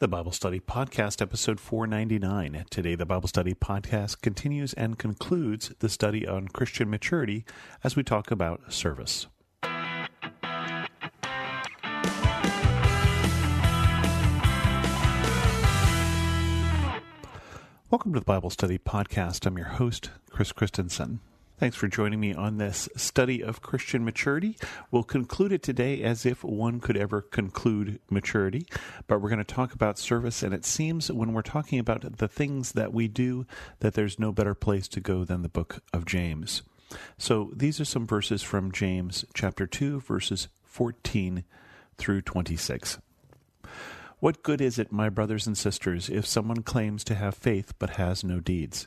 The Bible Study Podcast, episode 499. Today, the Bible Study Podcast continues and concludes the study on Christian maturity as we talk about service. Welcome to the Bible Study Podcast. I'm your host, Chris Christensen. Thanks for joining me on this study of Christian maturity. We'll conclude it today as if one could ever conclude maturity, but we're going to talk about service. And it seems when we're talking about the things that we do, that there's no better place to go than the book of James. So these are some verses from James chapter 2, verses 14 through 26. What good is it, my brothers and sisters, if someone claims to have faith but has no deeds?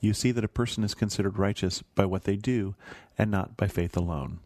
you see that a person is considered righteous by what they do and not by faith alone.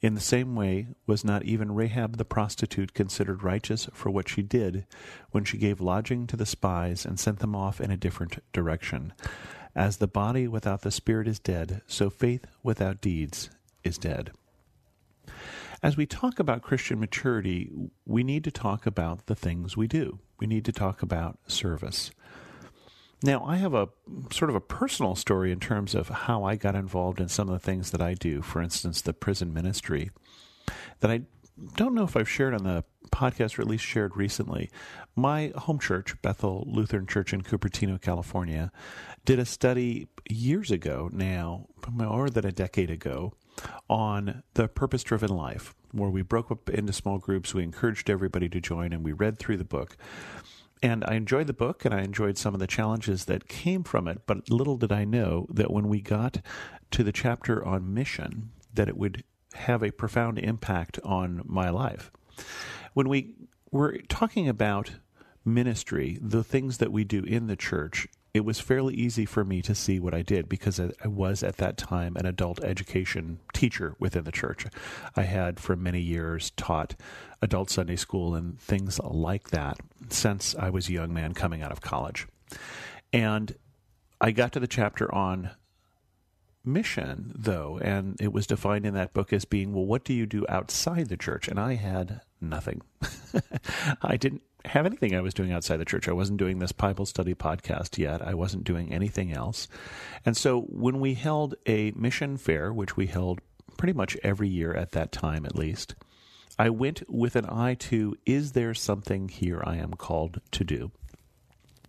In the same way, was not even Rahab the prostitute considered righteous for what she did when she gave lodging to the spies and sent them off in a different direction? As the body without the spirit is dead, so faith without deeds is dead. As we talk about Christian maturity, we need to talk about the things we do. We need to talk about service. Now, I have a sort of a personal story in terms of how I got involved in some of the things that I do. For instance, the prison ministry that I don't know if I've shared on the podcast or at least shared recently. My home church, Bethel Lutheran Church in Cupertino, California, did a study years ago now, more than a decade ago, on the purpose driven life, where we broke up into small groups. We encouraged everybody to join and we read through the book. And I enjoyed the book and I enjoyed some of the challenges that came from it, but little did I know that when we got to the chapter on mission, that it would have a profound impact on my life. When we were talking about ministry, the things that we do in the church, it was fairly easy for me to see what I did because I was at that time an adult education teacher within the church. I had for many years taught adult Sunday school and things like that since I was a young man coming out of college. And I got to the chapter on mission, though, and it was defined in that book as being, well, what do you do outside the church? And I had nothing. I didn't have anything I was doing outside the church. I wasn't doing this Bible study podcast yet. I wasn't doing anything else. And so when we held a mission fair, which we held pretty much every year at that time at least, I went with an eye to is there something here I am called to do?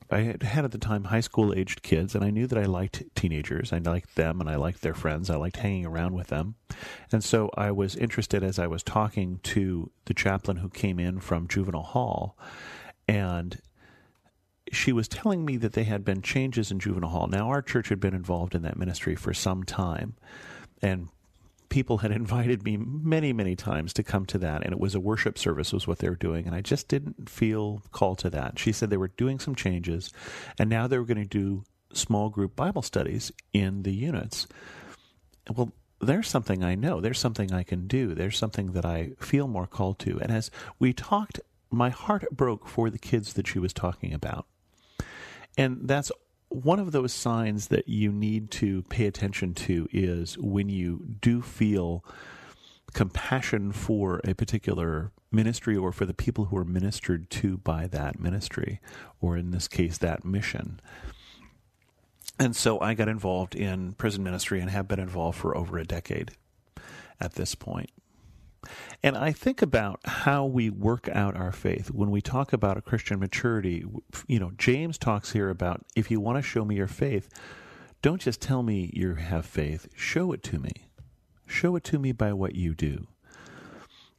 I had, had at the time high school aged kids, and I knew that I liked teenagers. I liked them, and I liked their friends. I liked hanging around with them. And so I was interested as I was talking to the chaplain who came in from juvenile hall, and she was telling me that they had been changes in juvenile hall. Now, our church had been involved in that ministry for some time, and people had invited me many, many times to come to that, and it was a worship service, was what they were doing, and I just didn't feel called to that. She said they were doing some changes, and now they were going to do small group Bible studies in the units. Well, there's something I know. There's something I can do. There's something that I feel more called to. And as we talked, my heart broke for the kids that she was talking about. And that's one of those signs that you need to pay attention to is when you do feel compassion for a particular ministry or for the people who are ministered to by that ministry, or in this case, that mission. And so I got involved in prison ministry and have been involved for over a decade at this point. And I think about how we work out our faith when we talk about a Christian maturity. You know, James talks here about if you want to show me your faith, don't just tell me you have faith, show it to me. Show it to me by what you do.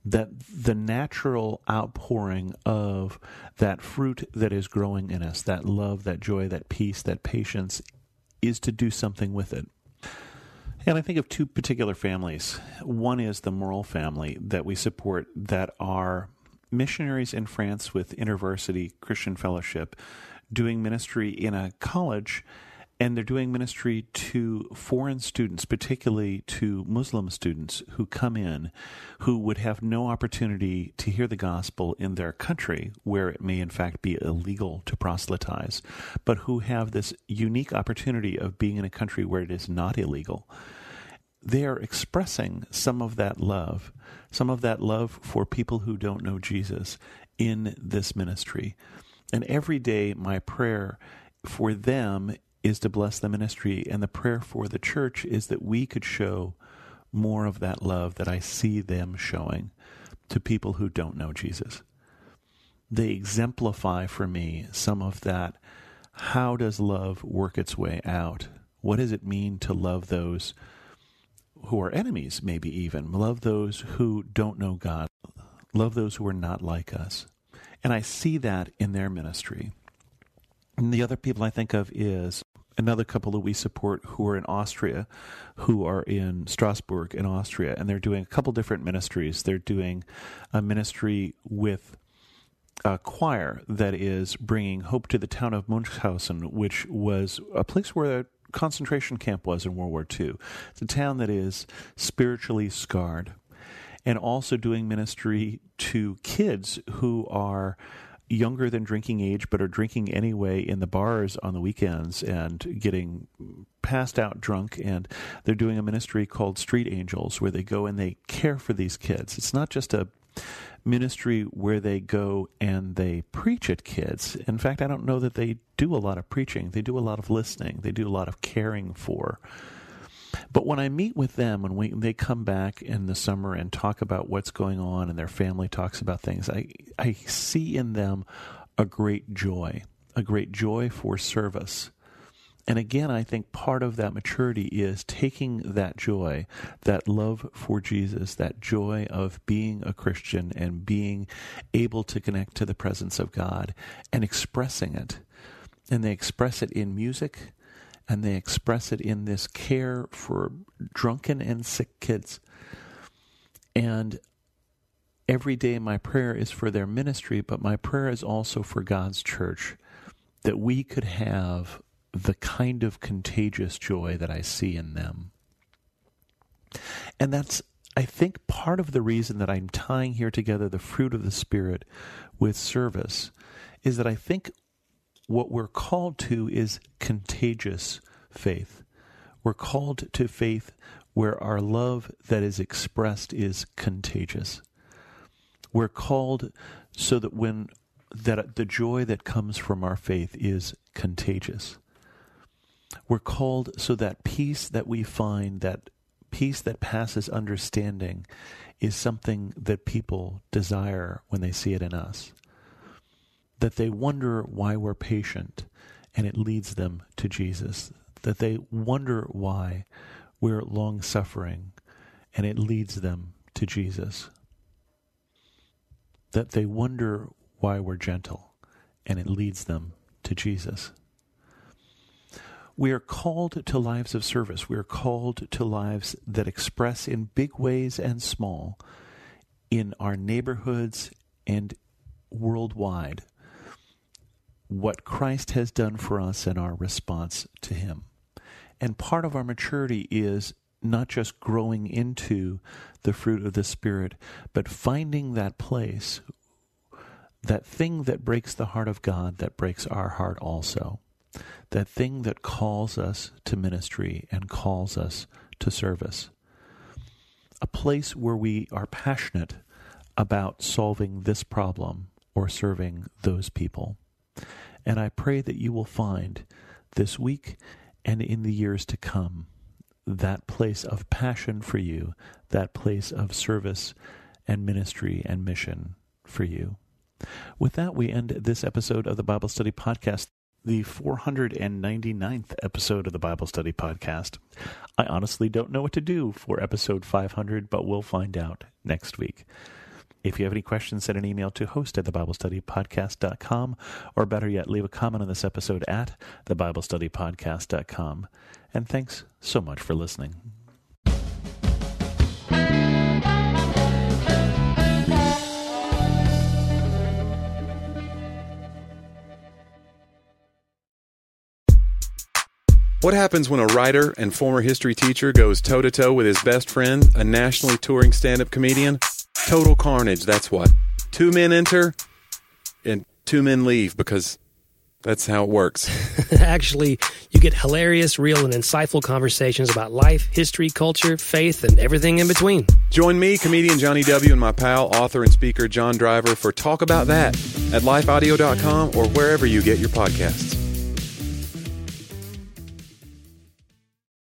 That the natural outpouring of that fruit that is growing in us, that love, that joy, that peace, that patience, is to do something with it. And I think of two particular families. One is the Morrill family that we support that are missionaries in France with InterVarsity Christian Fellowship doing ministry in a college and they're doing ministry to foreign students, particularly to Muslim students who come in who would have no opportunity to hear the gospel in their country, where it may in fact be illegal to proselytize, but who have this unique opportunity of being in a country where it is not illegal. They are expressing some of that love, some of that love for people who don't know Jesus in this ministry. And every day, my prayer for them is to bless the ministry. And the prayer for the church is that we could show more of that love that I see them showing to people who don't know Jesus. They exemplify for me some of that. How does love work its way out? What does it mean to love those who are enemies, maybe even? Love those who don't know God. Love those who are not like us. And I see that in their ministry. And the other people I think of is another couple that we support who are in Austria, who are in Strasbourg in Austria, and they're doing a couple different ministries. They're doing a ministry with a choir that is bringing hope to the town of Mauthausen, which was a place where a concentration camp was in World War II. It's a town that is spiritually scarred. And also doing ministry to kids who are younger than drinking age but are drinking anyway in the bars on the weekends and getting passed out drunk and they're doing a ministry called Street Angels where they go and they care for these kids. It's not just a ministry where they go and they preach at kids. In fact, I don't know that they do a lot of preaching. They do a lot of listening. They do a lot of caring for but when I meet with them, when we, they come back in the summer and talk about what's going on and their family talks about things, I, I see in them a great joy, a great joy for service. And again, I think part of that maturity is taking that joy, that love for Jesus, that joy of being a Christian and being able to connect to the presence of God and expressing it. And they express it in music, and they express it in this care for drunken and sick kids. And every day my prayer is for their ministry, but my prayer is also for God's church that we could have the kind of contagious joy that I see in them. And that's, I think, part of the reason that I'm tying here together the fruit of the Spirit with service is that I think what we're called to is contagious faith. We're called to faith where our love that is expressed is contagious. We're called so that when that the joy that comes from our faith is contagious. We're called so that peace that we find, that peace that passes understanding, is something that people desire when they see it in us that they wonder why we're patient, and it leads them to Jesus. That they wonder why we're long suffering, and it leads them to Jesus. That they wonder why we're gentle, and it leads them to Jesus. We are called to lives of service. We are called to lives that express in big ways and small in our neighborhoods and worldwide what Christ has done for us and our response to Him. And part of our maturity is not just growing into the fruit of the Spirit, but finding that place, that thing that breaks the heart of God, that breaks our heart also. That thing that calls us to ministry and calls us to service. A place where we are passionate about solving this problem or serving those people. And I pray that you will find this week and in the years to come that place of passion for you, that place of service and ministry and mission for you. With that, we end this episode of the Bible Study Podcast, the 499th episode of the Bible Study Podcast. I honestly don't know what to do for episode 500, but we'll find out next week. If you have any questions, send an email to host at thebiblestudypodcast.com, or better yet, leave a comment on this episode at thebiblestudypodcast.com. And thanks so much for listening. What happens when a writer and former history teacher goes toe to toe with his best friend, a nationally touring stand up comedian? Total carnage, that's what. Two men enter and two men leave because that's how it works. Actually, you get hilarious, real, and insightful conversations about life, history, culture, faith, and everything in between. Join me, comedian Johnny W., and my pal, author and speaker John Driver for Talk About That at lifeaudio.com or wherever you get your podcasts.